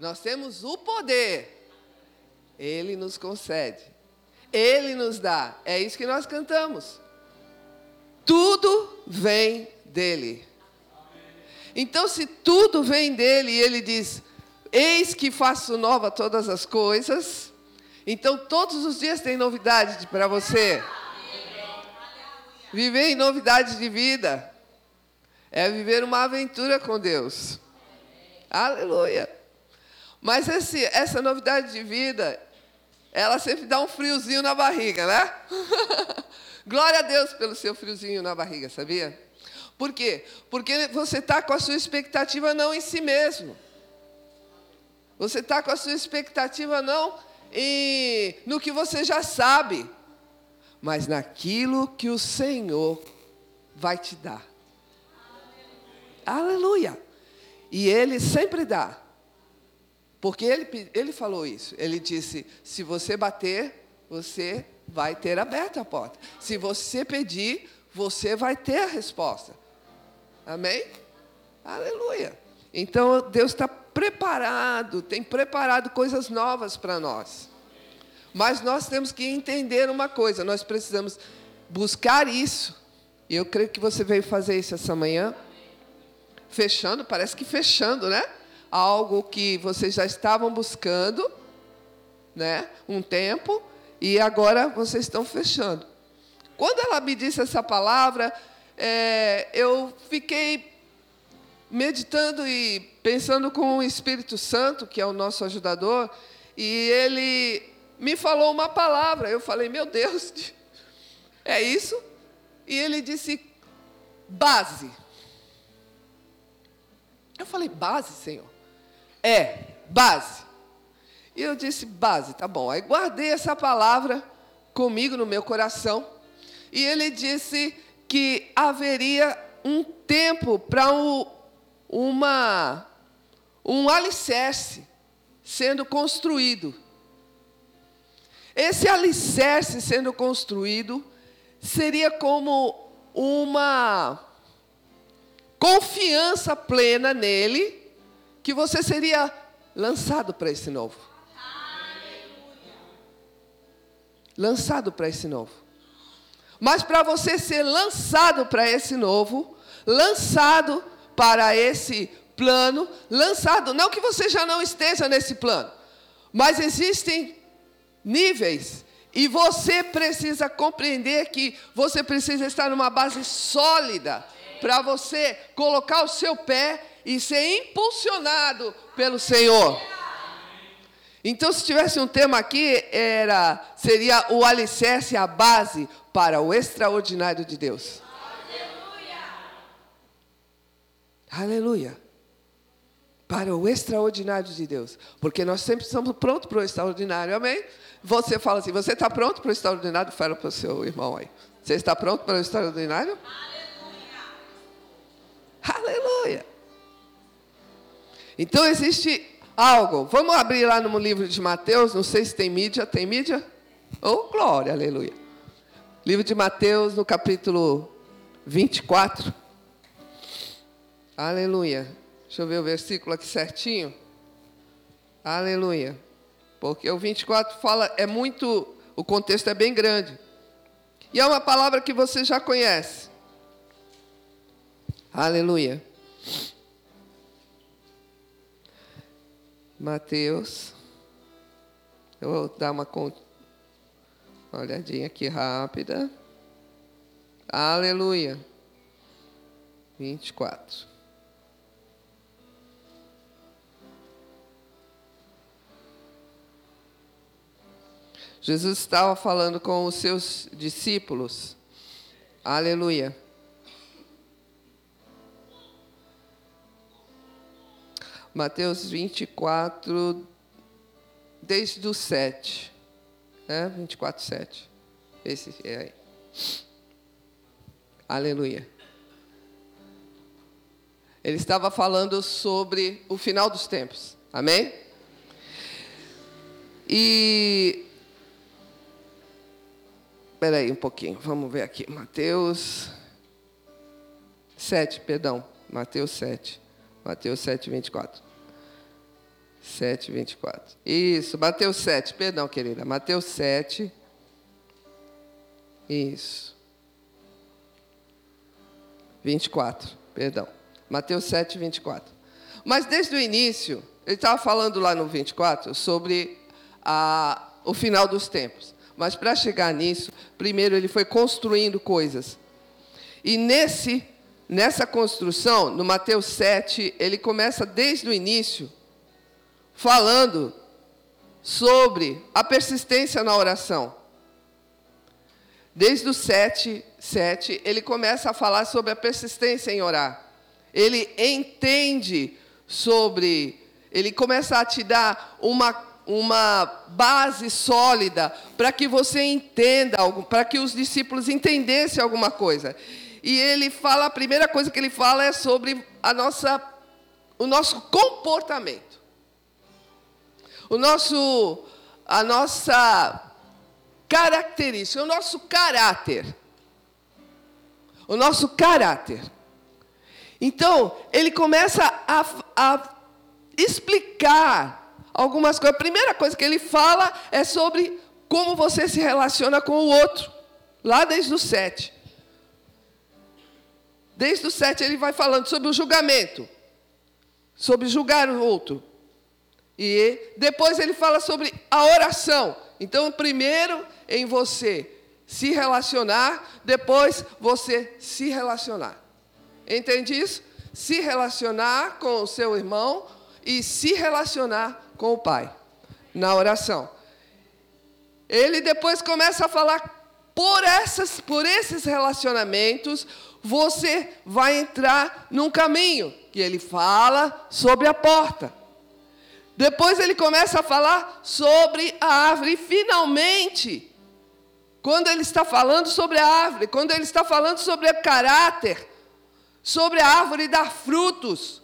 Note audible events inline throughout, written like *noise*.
Nós temos o poder. Ele nos concede. Ele nos dá. É isso que nós cantamos. Tudo vem dele. Então, se tudo vem dele e ele diz: Eis que faço nova todas as coisas. Então, todos os dias tem novidade para você. Viver em novidade de vida é viver uma aventura com Deus. Aleluia. Mas esse, essa novidade de vida, ela sempre dá um friozinho na barriga, né? *laughs* Glória a Deus pelo seu friozinho na barriga, sabia? Por quê? Porque você está com a sua expectativa não em si mesmo. Você está com a sua expectativa não em, no que você já sabe, mas naquilo que o Senhor vai te dar. Aleluia. E Ele sempre dá. Porque ele, ele falou isso. Ele disse: se você bater, você vai ter aberto a porta. Se você pedir, você vai ter a resposta. Amém? Aleluia. Então Deus está preparado, tem preparado coisas novas para nós. Mas nós temos que entender uma coisa: nós precisamos buscar isso. Eu creio que você veio fazer isso essa manhã. Fechando, parece que fechando, né? Algo que vocês já estavam buscando, né? Um tempo, e agora vocês estão fechando. Quando ela me disse essa palavra, é, eu fiquei meditando e pensando com o Espírito Santo, que é o nosso ajudador, e ele me falou uma palavra. Eu falei, meu Deus, *laughs* é isso? E ele disse, base. Eu falei, base, Senhor? É, base. E eu disse, base, tá bom. Aí guardei essa palavra comigo no meu coração. E ele disse que haveria um tempo para um, um alicerce sendo construído. Esse alicerce sendo construído seria como uma confiança plena nele que você seria lançado para esse novo. Lançado para esse novo. Mas para você ser lançado para esse novo, lançado para esse plano, lançado, não que você já não esteja nesse plano, mas existem níveis e você precisa compreender que você precisa estar numa base sólida para você colocar o seu pé e ser impulsionado pelo Senhor. Então, se tivesse um tema aqui, era seria o alicerce, a base para o extraordinário de Deus. Aleluia. Aleluia. Para o extraordinário de Deus. Porque nós sempre estamos prontos para o extraordinário, amém? Você fala assim: você está pronto para o extraordinário? Fala para o seu irmão aí. Você está pronto para o extraordinário? Aleluia. Então existe algo. Vamos abrir lá no livro de Mateus. Não sei se tem mídia. Tem mídia? Oh, glória, aleluia. Livro de Mateus, no capítulo 24. Aleluia. Deixa eu ver o versículo aqui certinho. Aleluia. Porque o 24 fala, é muito, o contexto é bem grande. E é uma palavra que você já conhece. Aleluia. Mateus. Eu vou dar uma, uma olhadinha aqui rápida. Aleluia. 24. Jesus estava falando com os seus discípulos. Aleluia. Mateus 24, desde o 7. É, 24, 7. Esse é aí. Aleluia. Ele estava falando sobre o final dos tempos. Amém? E. Espera aí um pouquinho, vamos ver aqui. Mateus 7, perdão. Mateus 7. Mateus 7, 24. 7, 24. Isso, Mateus 7, perdão, querida. Mateus 7. Isso. 24, perdão. Mateus 7, 24. Mas desde o início, ele estava falando lá no 24 sobre a, o final dos tempos. Mas para chegar nisso, primeiro ele foi construindo coisas. E nesse, nessa construção, no Mateus 7, ele começa desde o início falando sobre a persistência na oração. Desde o 7, 7, ele começa a falar sobre a persistência em orar. Ele entende sobre, ele começa a te dar uma, uma base sólida para que você entenda algo, para que os discípulos entendessem alguma coisa. E ele fala, a primeira coisa que ele fala é sobre a nossa, o nosso comportamento o nosso, a nossa característica, o nosso caráter. O nosso caráter. Então, ele começa a, a explicar algumas coisas. A primeira coisa que ele fala é sobre como você se relaciona com o outro, lá desde o 7. Desde o 7 ele vai falando sobre o julgamento, sobre julgar o outro. E depois ele fala sobre a oração. Então, primeiro em você se relacionar, depois você se relacionar. Entende isso? Se relacionar com o seu irmão e se relacionar com o pai na oração. Ele depois começa a falar por essas, por esses relacionamentos, você vai entrar num caminho. E ele fala sobre a porta. Depois ele começa a falar sobre a árvore. E finalmente, quando ele está falando sobre a árvore, quando ele está falando sobre o caráter, sobre a árvore dar frutos,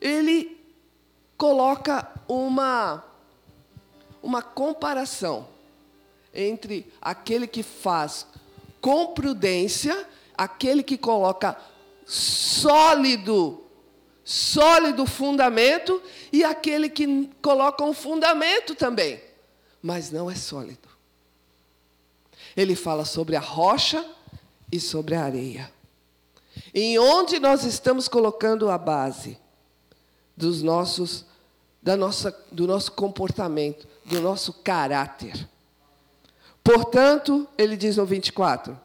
ele coloca uma, uma comparação entre aquele que faz com prudência, aquele que coloca sólido sólido fundamento e aquele que coloca um fundamento também, mas não é sólido. Ele fala sobre a rocha e sobre a areia. Em onde nós estamos colocando a base dos nossos da nossa, do nosso comportamento, do nosso caráter. Portanto, ele diz no 24,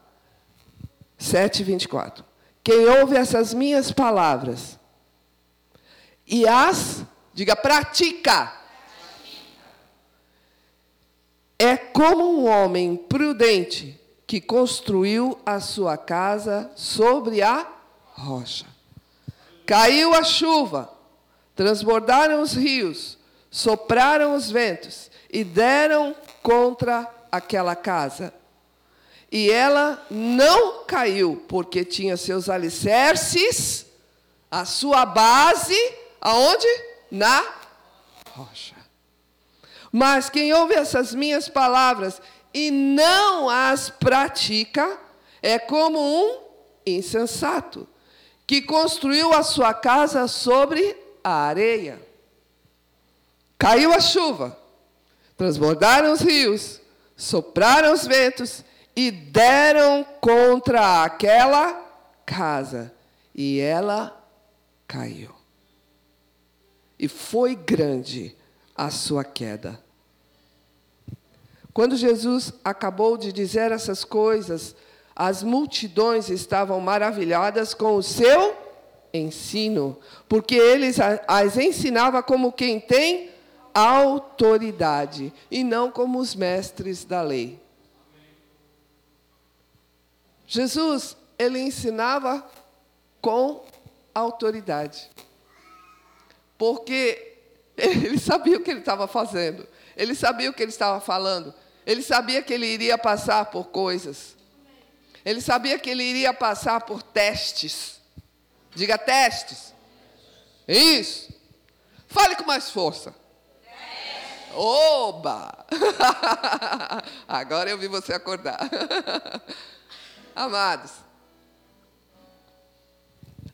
7 24: Quem ouve essas minhas palavras e as, diga, pratica. É como um homem prudente que construiu a sua casa sobre a rocha. Caiu a chuva, transbordaram os rios, sopraram os ventos e deram contra aquela casa. E ela não caiu, porque tinha seus alicerces, a sua base Aonde? Na rocha. Mas quem ouve essas minhas palavras e não as pratica, é como um insensato, que construiu a sua casa sobre a areia. Caiu a chuva, transbordaram os rios, sopraram os ventos e deram contra aquela casa, e ela caiu e foi grande a sua queda. Quando Jesus acabou de dizer essas coisas, as multidões estavam maravilhadas com o seu ensino, porque ele as ensinava como quem tem autoridade e não como os mestres da lei. Jesus, ele ensinava com autoridade porque ele *laughs* sabia o que ele estava fazendo, ele sabia o que ele estava falando, ele sabia que ele iria passar por coisas, ele sabia que ele iria passar por testes. Diga testes. Isso. Fale com mais força. Oba! *laughs* Agora eu vi você acordar. *laughs* Amados,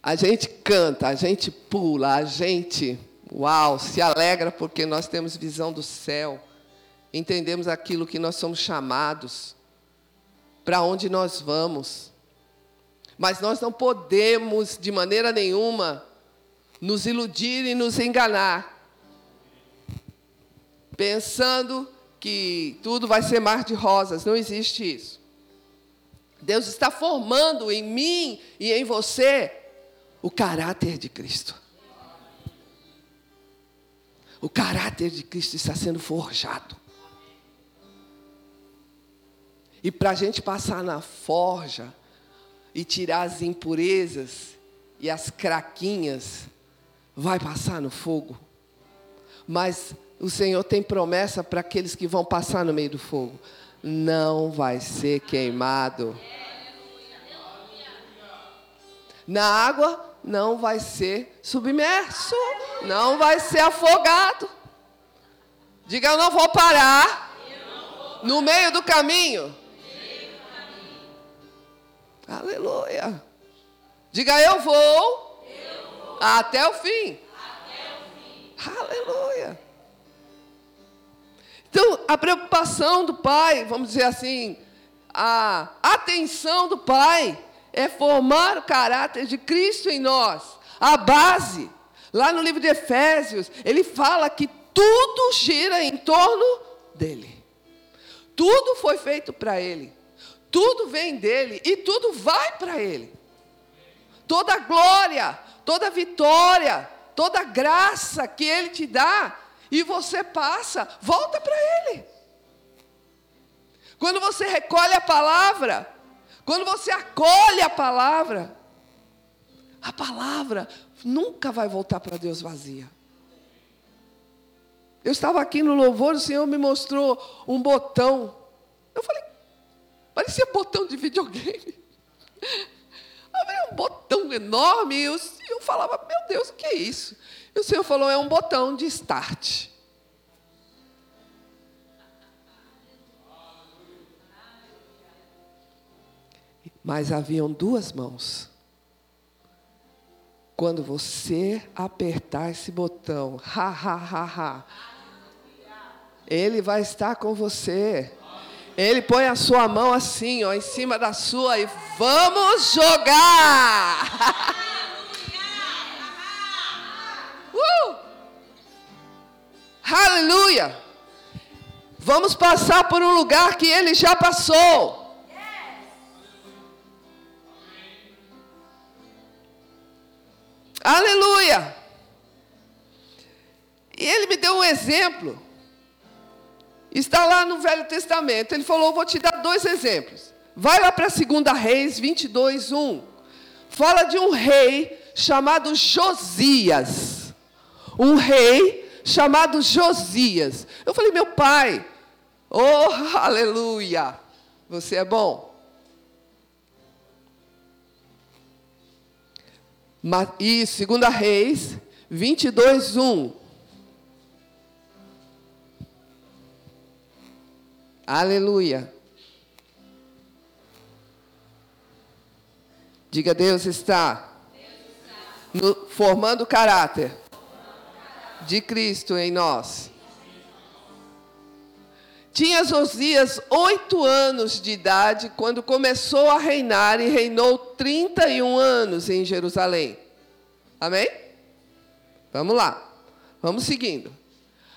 a gente canta, a gente pula, a gente Uau, se alegra porque nós temos visão do céu, entendemos aquilo que nós somos chamados, para onde nós vamos. Mas nós não podemos, de maneira nenhuma, nos iludir e nos enganar, pensando que tudo vai ser mar de rosas. Não existe isso. Deus está formando em mim e em você o caráter de Cristo. O caráter de Cristo está sendo forjado. E para a gente passar na forja e tirar as impurezas e as craquinhas, vai passar no fogo. Mas o Senhor tem promessa para aqueles que vão passar no meio do fogo: não vai ser queimado. Na água não vai ser submerso, não vai ser afogado. Diga, eu não vou parar no meio do caminho. Aleluia. Diga, eu vou, Até, o fim. Aleluia. Então, a preocupação do pai, vamos dizer assim, a atenção do pai é formar o caráter de Cristo em nós, a base. Lá no livro de Efésios, ele fala que tudo gira em torno dele. Tudo foi feito para ele. Tudo vem dele e tudo vai para ele. Toda glória, toda vitória, toda graça que ele te dá e você passa, volta para ele. Quando você recolhe a palavra, quando você acolhe a palavra, a palavra nunca vai voltar para Deus vazia. Eu estava aqui no louvor, o Senhor me mostrou um botão. Eu falei, parecia botão de videogame. *laughs* um botão enorme. E eu, eu falava, meu Deus, o que é isso? E o Senhor falou, é um botão de start. Mas haviam duas mãos. Quando você apertar esse botão, ha, ha, ha, ha, ele vai estar com você. Ele põe a sua mão assim, ó, em cima da sua e vamos jogar. *laughs* Aleluia! Vamos passar por um lugar que ele já passou. Aleluia! E ele me deu um exemplo. Está lá no Velho Testamento. Ele falou: Vou te dar dois exemplos. Vai lá para 2 Reis 22, 1. Fala de um rei chamado Josias. Um rei chamado Josias. Eu falei: Meu pai, oh, *laughs* aleluia, você é bom. E 2 Reis 22, 1. Aleluia. Diga, Deus está, no, formando caráter de Cristo em nós. Tinha Josias oito anos de idade quando começou a reinar e reinou 31 anos em Jerusalém. Amém? Vamos lá. Vamos seguindo.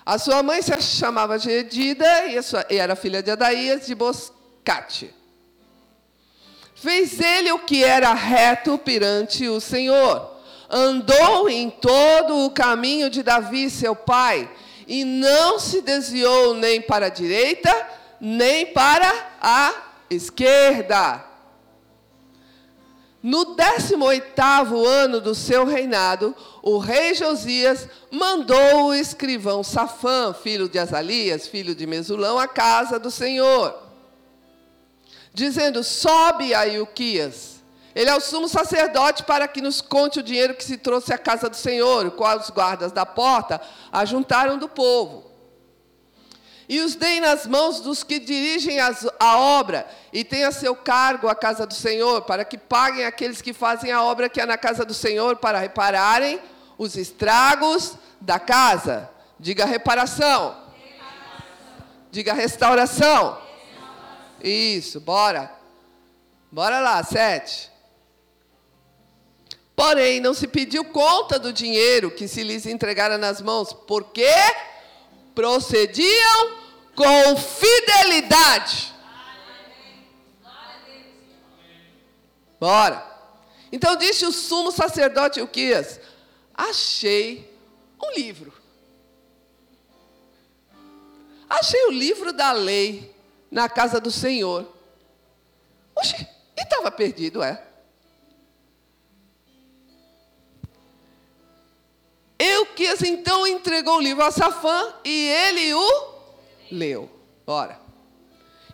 A sua mãe se chamava Gedida e, sua, e era filha de Adaías de Boscate. Fez ele o que era reto perante o Senhor. Andou em todo o caminho de Davi, seu pai, e não se desviou nem para a direita, nem para a esquerda. No 18º ano do seu reinado, o rei Josias mandou o escrivão Safã, filho de Azalias, filho de Mesulão, à casa do Senhor, dizendo: Sobe a Ilquias. Ele é o sumo sacerdote para que nos conte o dinheiro que se trouxe à casa do Senhor, o qual os guardas da porta ajuntaram do povo e os deem nas mãos dos que dirigem as, a obra e têm a seu cargo a casa do Senhor, para que paguem aqueles que fazem a obra que é na casa do Senhor, para repararem os estragos da casa. Diga reparação. Diga restauração. Isso, bora. Bora lá, sete. Porém, não se pediu conta do dinheiro que se lhes entregara nas mãos, porque procediam com fidelidade. Bora. Então disse o sumo sacerdote Uquias: Achei um livro. Achei o livro da lei na casa do Senhor. Oxe, e estava perdido, é. Euquias então entregou o livro a Safã e ele o leu. Ora.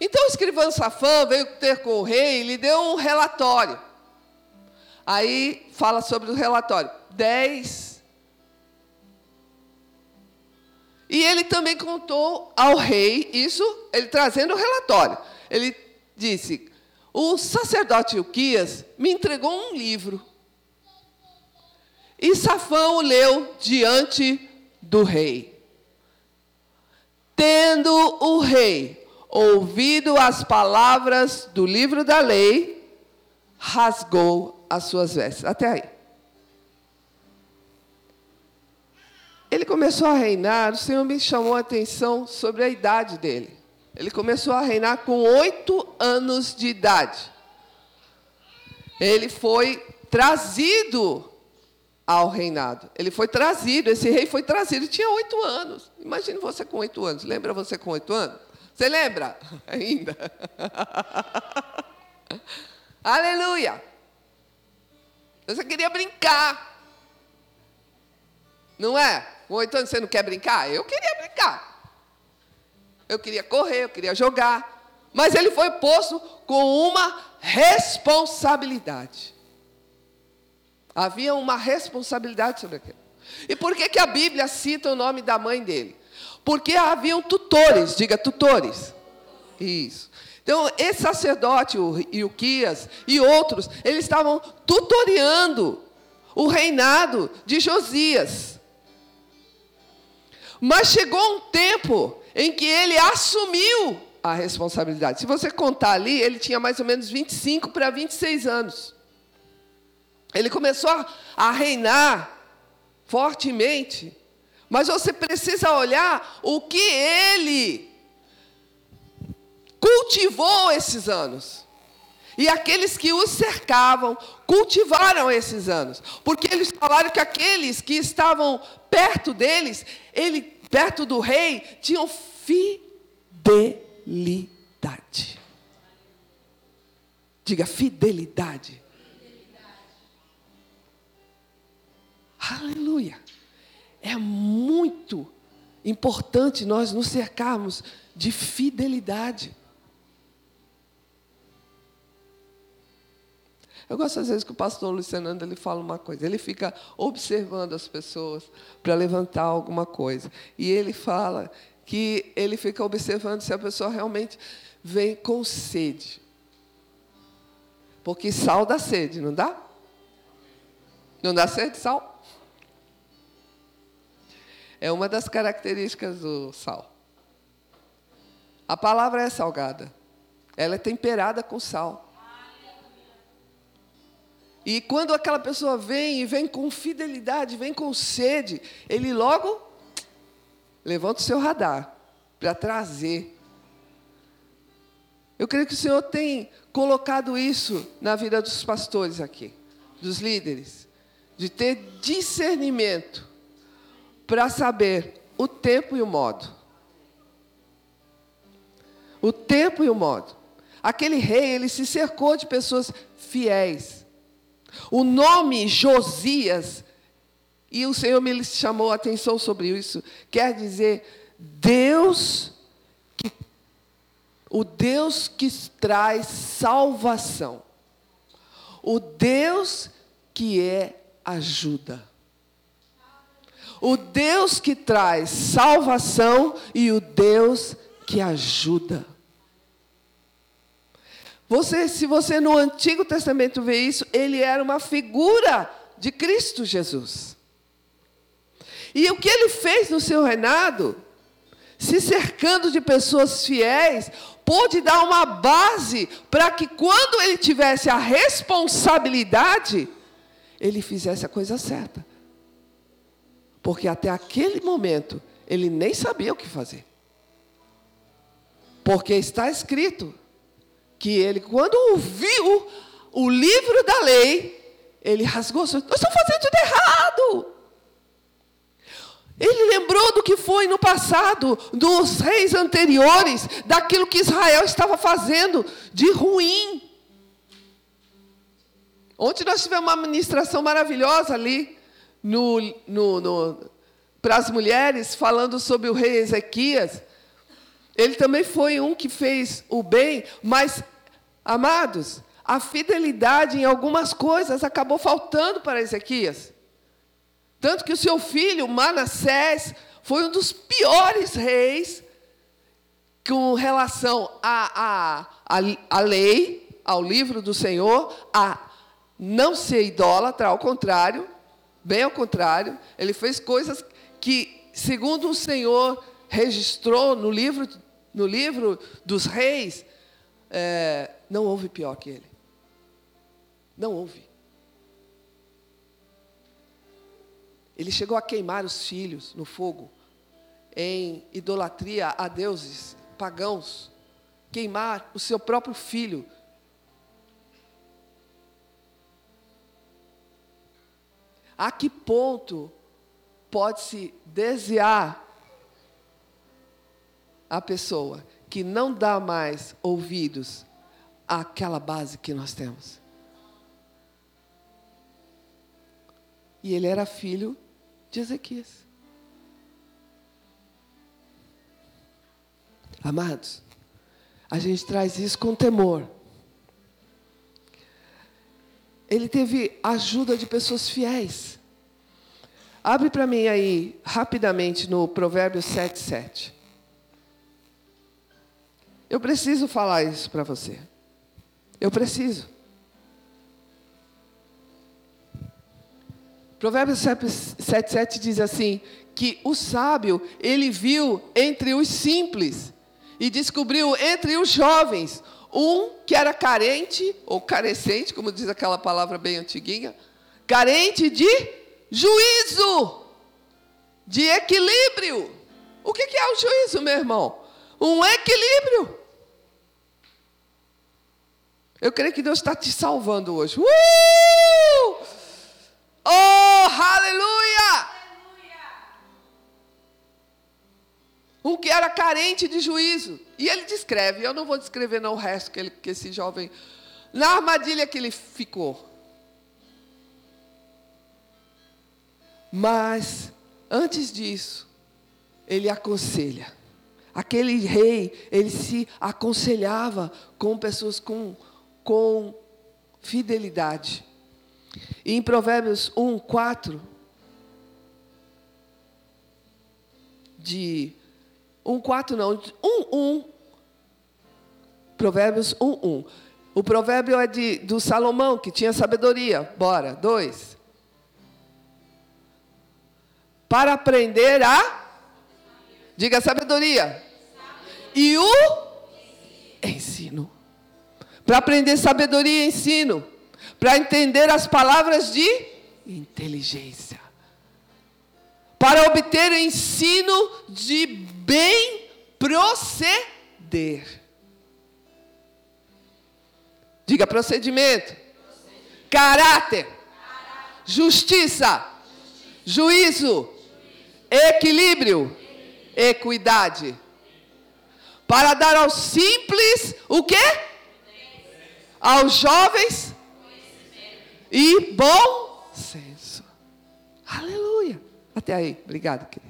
Então o escrivão Safã veio ter com o rei e lhe deu um relatório. Aí fala sobre o relatório. Dez. E ele também contou ao rei isso, ele trazendo o relatório. Ele disse: O sacerdote Uquias me entregou um livro. E Safão o leu diante do rei. Tendo o rei ouvido as palavras do livro da lei, rasgou as suas vestes. Até aí. Ele começou a reinar, o Senhor me chamou a atenção sobre a idade dele. Ele começou a reinar com oito anos de idade. Ele foi trazido ao reinado. Ele foi trazido, esse rei foi trazido, ele tinha oito anos. Imagine você com oito anos. Lembra você com oito anos? Você lembra? *laughs* Ainda. *laughs* Aleluia. Você queria brincar. Não é? Com oito anos você não quer brincar? Eu queria brincar. Eu queria correr, eu queria jogar. Mas ele foi posto com uma responsabilidade. Havia uma responsabilidade sobre aquilo. E por que, que a Bíblia cita o nome da mãe dele? Porque haviam tutores, diga tutores. Isso. Então, esse sacerdote, o Ilquias e outros, eles estavam tutoriando o reinado de Josias. Mas chegou um tempo em que ele assumiu a responsabilidade. Se você contar ali, ele tinha mais ou menos 25 para 26 anos. Ele começou a, reinar fortemente. Mas você precisa olhar o que ele cultivou esses anos. E aqueles que os cercavam cultivaram esses anos. Porque eles falaram que aqueles que estavam perto deles, ele perto do rei, tinham fidelidade. Diga fidelidade. Aleluia. É muito importante nós nos cercarmos de fidelidade. Eu gosto às vezes que o pastor Luciano ele fala uma coisa, ele fica observando as pessoas para levantar alguma coisa. E ele fala que ele fica observando se a pessoa realmente vem com sede. Porque sal dá sede, não dá? Não dá sede, sal? É uma das características do sal. A palavra é salgada. Ela é temperada com sal. E quando aquela pessoa vem e vem com fidelidade, vem com sede, ele logo levanta o seu radar para trazer. Eu creio que o Senhor tem colocado isso na vida dos pastores aqui, dos líderes, de ter discernimento para saber o tempo e o modo. O tempo e o modo. Aquele rei, ele se cercou de pessoas fiéis. O nome Josias, e o Senhor me chamou a atenção sobre isso, quer dizer Deus que o Deus que traz salvação. O Deus que é ajuda o Deus que traz salvação e o Deus que ajuda. Você, se você no Antigo Testamento vê isso, ele era uma figura de Cristo Jesus. E o que ele fez no seu reinado, se cercando de pessoas fiéis, pôde dar uma base para que quando ele tivesse a responsabilidade, ele fizesse a coisa certa. Porque até aquele momento ele nem sabia o que fazer. Porque está escrito que ele, quando ouviu o livro da lei, ele rasgou, nós estamos fazendo tudo errado. Ele lembrou do que foi no passado, dos reis anteriores, daquilo que Israel estava fazendo de ruim. Ontem nós tivemos uma ministração maravilhosa ali no, no, no para as mulheres, falando sobre o rei Ezequias. Ele também foi um que fez o bem, mas, amados, a fidelidade em algumas coisas acabou faltando para Ezequias. Tanto que o seu filho, Manassés, foi um dos piores reis com relação à a, a, a, a lei, ao livro do Senhor, a não ser idólatra, ao contrário, bem ao contrário, ele fez coisas que, segundo o Senhor registrou no livro, no livro dos reis, é, não houve pior que ele. Não houve. Ele chegou a queimar os filhos no fogo, em idolatria a deuses pagãos, queimar o seu próprio filho. A que ponto pode-se desviar a pessoa que não dá mais ouvidos àquela base que nós temos? E ele era filho de Ezequias. Amados, a gente traz isso com temor. Ele teve ajuda de pessoas fiéis. Abre para mim aí, rapidamente, no Provérbios 7, 7. Eu preciso falar isso para você. Eu preciso. Provérbios 7,7 diz assim: que o sábio ele viu entre os simples e descobriu entre os jovens um que era carente ou carecente, como diz aquela palavra bem antiguinha, carente de juízo, de equilíbrio. O que é o juízo, meu irmão? Um equilíbrio. Eu creio que Deus está te salvando hoje. Uh! Oh, aleluia! Um que era carente de juízo. E ele descreve, eu não vou descrever não o resto que, ele, que esse jovem, na armadilha que ele ficou. Mas, antes disso, ele aconselha. Aquele rei, ele se aconselhava com pessoas com, com fidelidade. E em Provérbios 1, 4, de 1, 4 não, 1, 1, Provérbios 1, 1. O provérbio é de, do Salomão, que tinha sabedoria. Bora, dois. Para aprender a. Diga sabedoria. E o ensino. Para aprender sabedoria e ensino para entender as palavras de inteligência, para obter ensino de bem proceder. Diga procedimento, caráter, justiça, juízo, equilíbrio, equidade. Para dar aos simples o quê? Aos jovens e bom senso. Aleluia. Até aí. Obrigado, querida.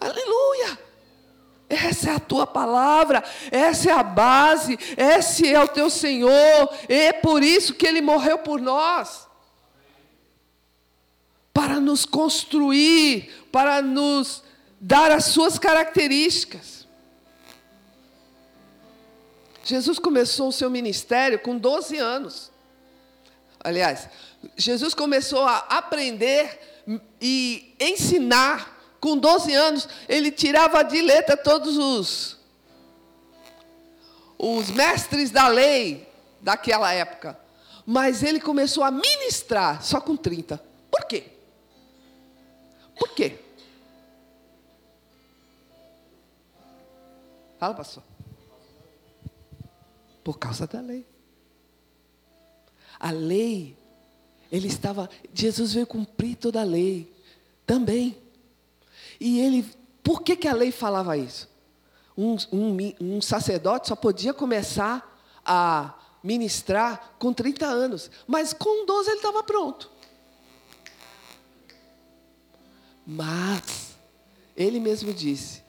Aleluia. Essa é a tua palavra, essa é a base, esse é o teu Senhor, é por isso que Ele morreu por nós para nos construir, para nos dar as suas características. Jesus começou o seu ministério com 12 anos. Aliás, Jesus começou a aprender e ensinar. Com 12 anos, ele tirava de letra todos os, os mestres da lei daquela época. Mas ele começou a ministrar só com 30. Por quê? Por quê? Fala, pastor. Por causa da lei. A lei, ele estava. Jesus veio cumprir toda a lei também. E ele. Por que, que a lei falava isso? Um, um, um sacerdote só podia começar a ministrar com 30 anos, mas com 12 ele estava pronto. Mas, ele mesmo disse,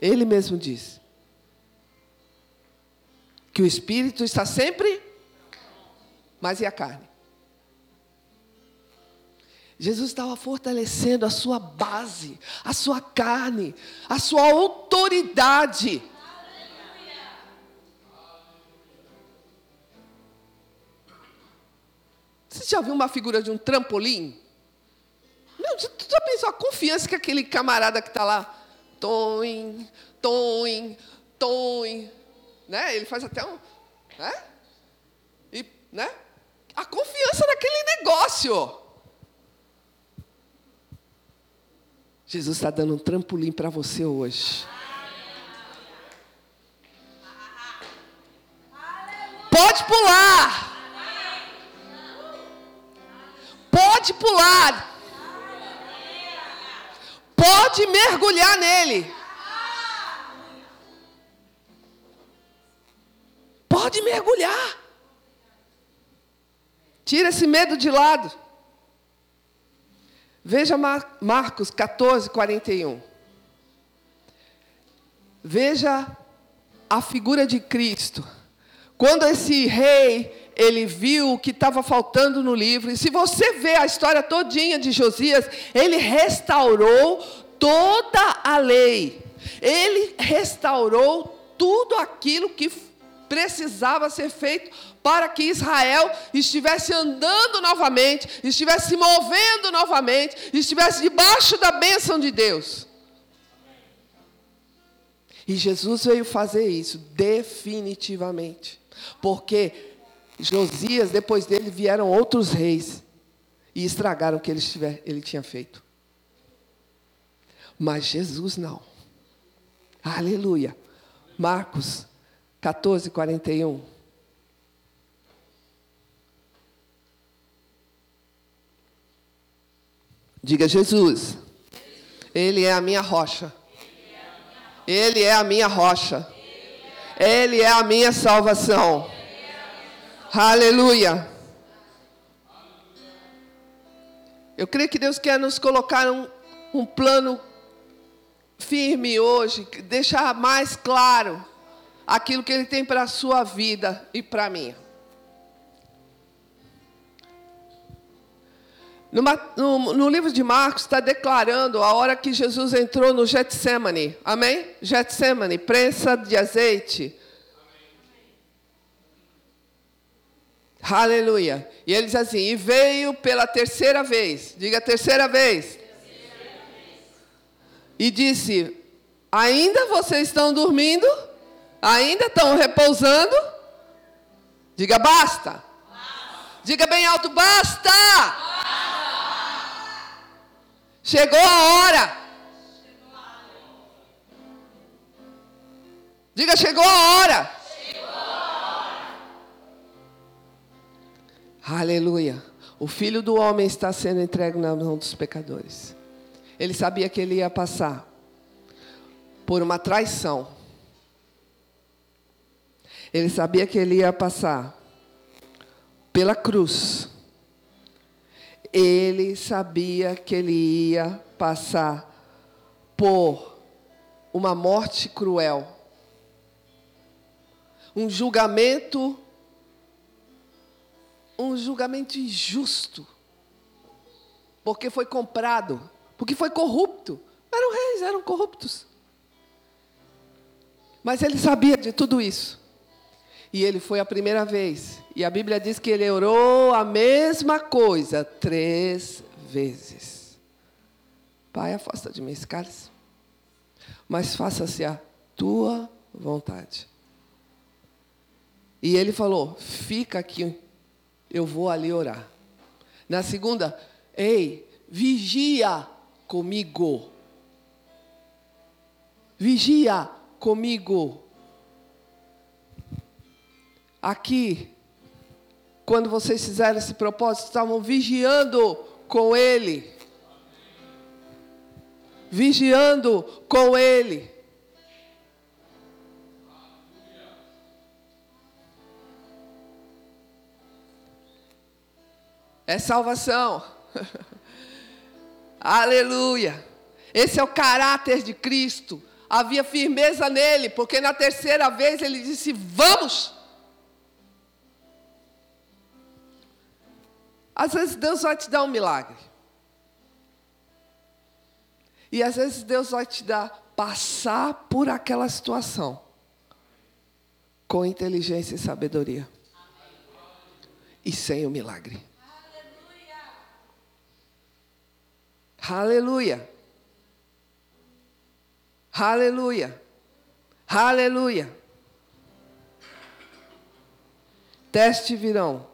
ele mesmo disse, que o espírito está sempre, mas e a carne? Jesus estava fortalecendo a sua base, a sua carne, a sua autoridade. Você já viu uma figura de um trampolim? Não, tu já pensou a confiança que aquele camarada que está lá, toim, toim, toim, né? Ele faz até um, né? E, né? A confiança naquele negócio. Jesus está dando um trampolim para você hoje. Pode pular. Pode pular. Pode mergulhar nele. Pode mergulhar. Tira esse medo de lado. Veja Marcos 14, 41. Veja a figura de Cristo. Quando esse rei, ele viu o que estava faltando no livro, e se você vê a história todinha de Josias, ele restaurou toda a lei. Ele restaurou tudo aquilo que precisava ser feito para que Israel estivesse andando novamente, estivesse se movendo novamente, estivesse debaixo da bênção de Deus. E Jesus veio fazer isso definitivamente, porque Josias, depois dele, vieram outros reis e estragaram o que ele, estiver, ele tinha feito. Mas Jesus não. Aleluia. Marcos 14, 41. Diga Jesus. Ele é a minha rocha. Ele é a minha rocha. Ele é a minha salvação. Aleluia. Eu creio que Deus quer nos colocar um, um plano firme hoje, deixar mais claro aquilo que Ele tem para a sua vida e para. No, no, no, livro de Marcos está declarando a hora que Jesus entrou no Getsemane. Amém? Getsemane, prensa de azeite. Amém. Aleluia. E ele diz assim: e veio pela terceira vez. Diga terceira vez. Terceira vez. E disse: Ainda vocês estão dormindo? Ainda estão repousando? Diga basta. basta. Diga bem alto: basta. basta. Chegou a hora. Diga: chegou a hora. Chegou a hora. Aleluia. O filho do homem está sendo entregue na mão dos pecadores. Ele sabia que ele ia passar por uma traição ele sabia que ele ia passar pela cruz. Ele sabia que ele ia passar por uma morte cruel. Um julgamento um julgamento injusto. Porque foi comprado, porque foi corrupto. Eram reis, eram corruptos. Mas ele sabia de tudo isso. E ele foi a primeira vez. E a Bíblia diz que ele orou a mesma coisa três vezes. Pai, afasta de mim esse cálice. Mas faça-se a tua vontade. E ele falou: Fica aqui, eu vou ali orar. Na segunda, ei, vigia comigo. Vigia comigo. Aqui, quando vocês fizeram esse propósito, estavam vigiando com Ele. Vigiando com Ele. É salvação. *laughs* Aleluia. Esse é o caráter de Cristo. Havia firmeza nele, porque na terceira vez ele disse: Vamos. Às vezes Deus vai te dar um milagre. E às vezes Deus vai te dar passar por aquela situação com inteligência e sabedoria. E sem o milagre. Aleluia. Aleluia. Aleluia. Teste virão,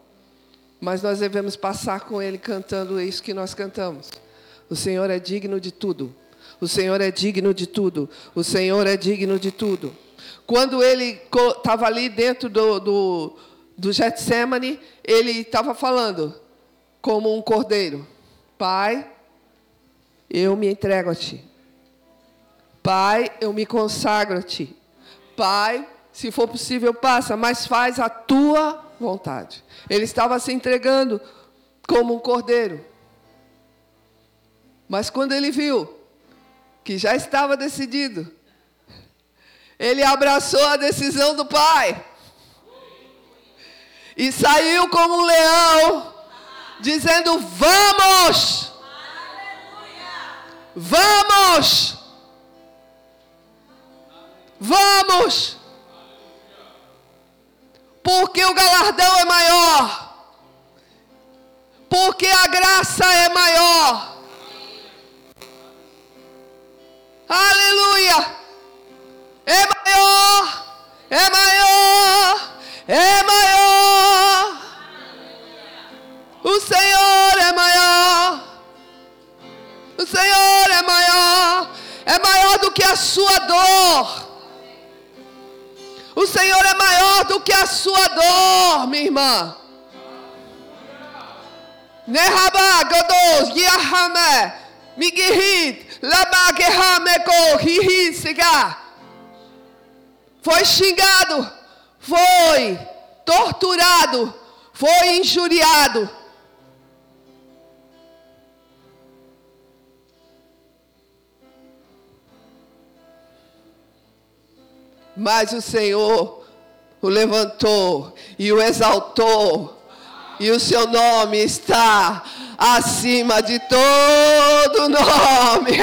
mas nós devemos passar com Ele cantando isso que nós cantamos. O Senhor é digno de tudo. O Senhor é digno de tudo. O Senhor é digno de tudo. Quando ele estava ali dentro do, do, do Getsemane, ele estava falando como um cordeiro: Pai, eu me entrego a Ti. Pai, eu me consagro a Ti. Pai, se for possível, passa, mas faz a Tua vontade. Ele estava se entregando como um cordeiro. Mas quando ele viu que já estava decidido, ele abraçou a decisão do Pai. E saiu como um leão, dizendo: Vamos! Vamos! Vamos! Porque o galardão é maior. Porque a graça é maior. Aleluia! É maior! É maior! É maior! O Senhor é maior! O Senhor é maior, é maior do que a sua dor. O Senhor é maior do que a sua dor, minha irmã. Nehaba godos yahame migihit lama gehame hihi siga. Foi xingado, foi torturado, foi injuriado Mas o Senhor o levantou e o exaltou, e o seu nome está acima de todo *laughs* nome.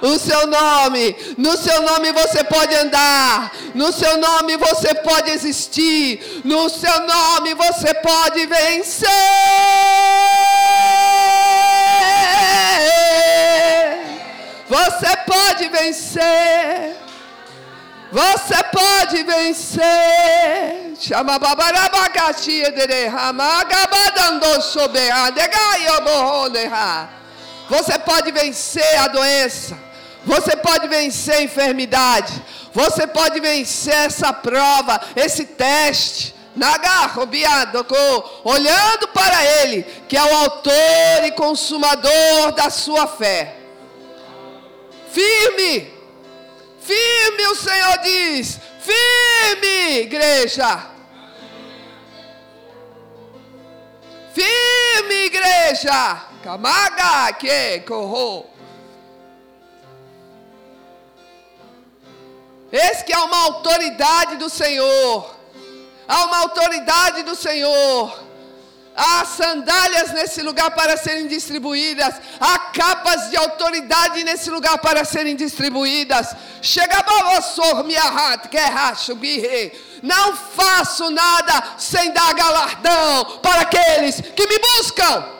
o seu nome, no seu nome você pode andar, no seu nome você pode existir, no seu nome você pode vencer. Você pode vencer. Você pode vencer. Chama. Você pode vencer a doença. Você pode vencer a enfermidade. Você pode vencer essa prova, esse teste. Olhando para Ele, que é o autor e consumador da sua fé. Firme Firme, o Senhor diz. Firme, igreja. Firme, igreja. Camaga que corro. Esse que é uma autoridade do Senhor. Há uma autoridade do Senhor. Há sandálias nesse lugar para serem distribuídas. Há capas de autoridade nesse lugar para serem distribuídas. Chega Não faço nada sem dar galardão para aqueles que me buscam.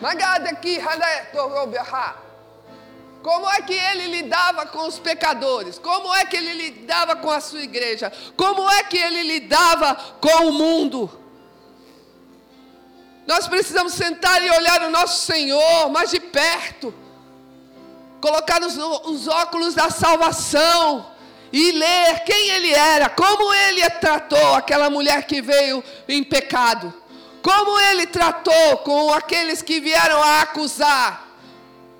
Magada ki hale to ha. Como é que ele lidava com os pecadores? Como é que ele lidava com a sua igreja? Como é que ele lidava com o mundo? Nós precisamos sentar e olhar o nosso Senhor mais de perto, colocar os, os óculos da salvação e ler quem ele era, como ele tratou aquela mulher que veio em pecado, como ele tratou com aqueles que vieram a acusar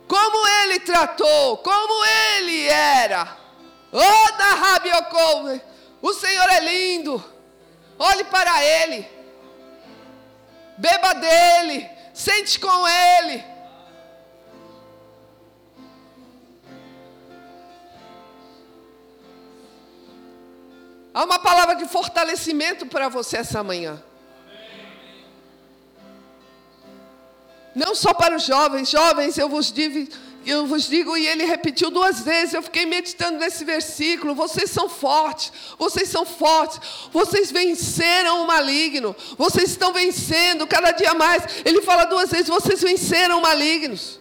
como ele tratou, como ele era. Oh, da Rabiocou, o Senhor é lindo. Olhe para ele. Beba dele, sente com ele. Há uma palavra de fortalecimento para você essa manhã. Não só para os jovens, jovens, eu vos digo, eu vos digo, e ele repetiu duas vezes, eu fiquei meditando nesse versículo. Vocês são fortes, vocês são fortes, vocês venceram o maligno, vocês estão vencendo cada dia mais. Ele fala duas vezes: vocês venceram malignos.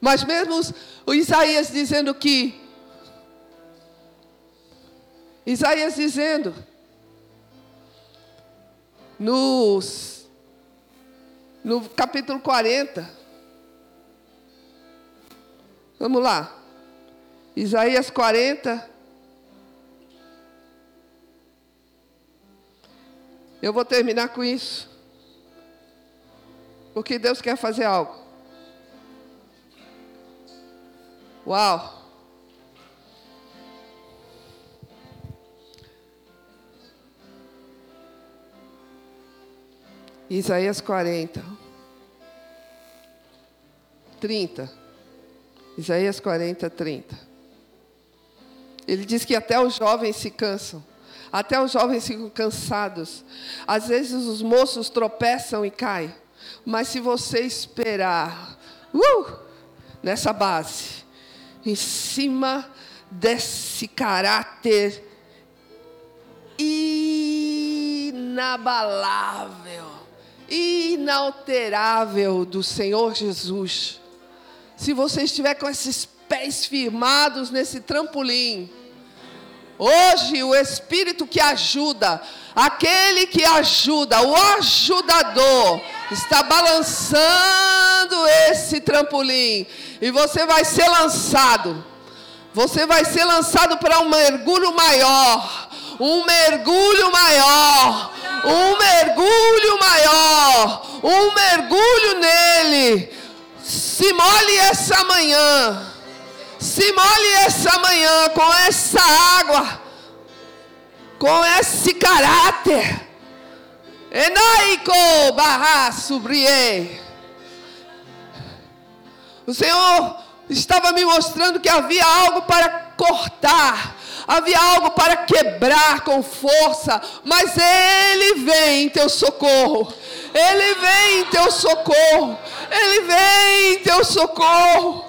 Mas mesmo o Isaías dizendo que. Isaías dizendo nos, no capítulo 40. Vamos lá. Isaías 40. Eu vou terminar com isso. Porque Deus quer fazer algo. Uau! Isaías 40. 30. Isaías 40, 30. Ele diz que até os jovens se cansam. Até os jovens ficam cansados. Às vezes os moços tropeçam e caem. Mas se você esperar uh, nessa base, em cima desse caráter inabalável, inalterável do Senhor Jesus. Se você estiver com esses pés firmados nesse trampolim, hoje o Espírito que ajuda, aquele que ajuda, o ajudador, está balançando esse trampolim e você vai ser lançado. Você vai ser lançado para um mergulho maior, um mergulho maior, um mergulho maior, um mergulho nele. Se molhe essa manhã, se molhe essa manhã com essa água, com esse caráter. Enaico barra subrie. O Senhor estava me mostrando que havia algo para cortar havia algo para quebrar com força, mas Ele vem em teu socorro. Ele vem em teu socorro. Ele vem em teu socorro.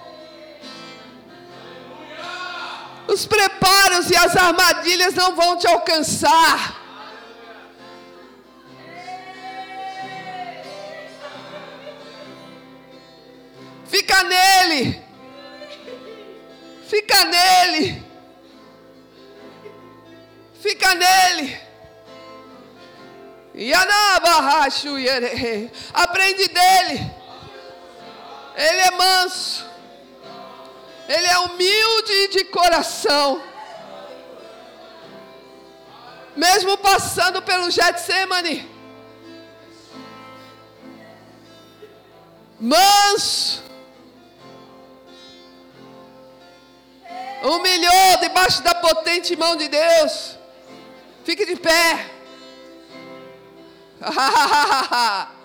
Os preparos e as armadilhas não vão te alcançar. Fica nele. Fica nele. Fica nele. Aprende dele. Ele é manso. Ele é humilde de coração. Mesmo passando pelo Getsemane. Manso. Humilhou debaixo da potente mão de Deus. Fique de pé. *laughs*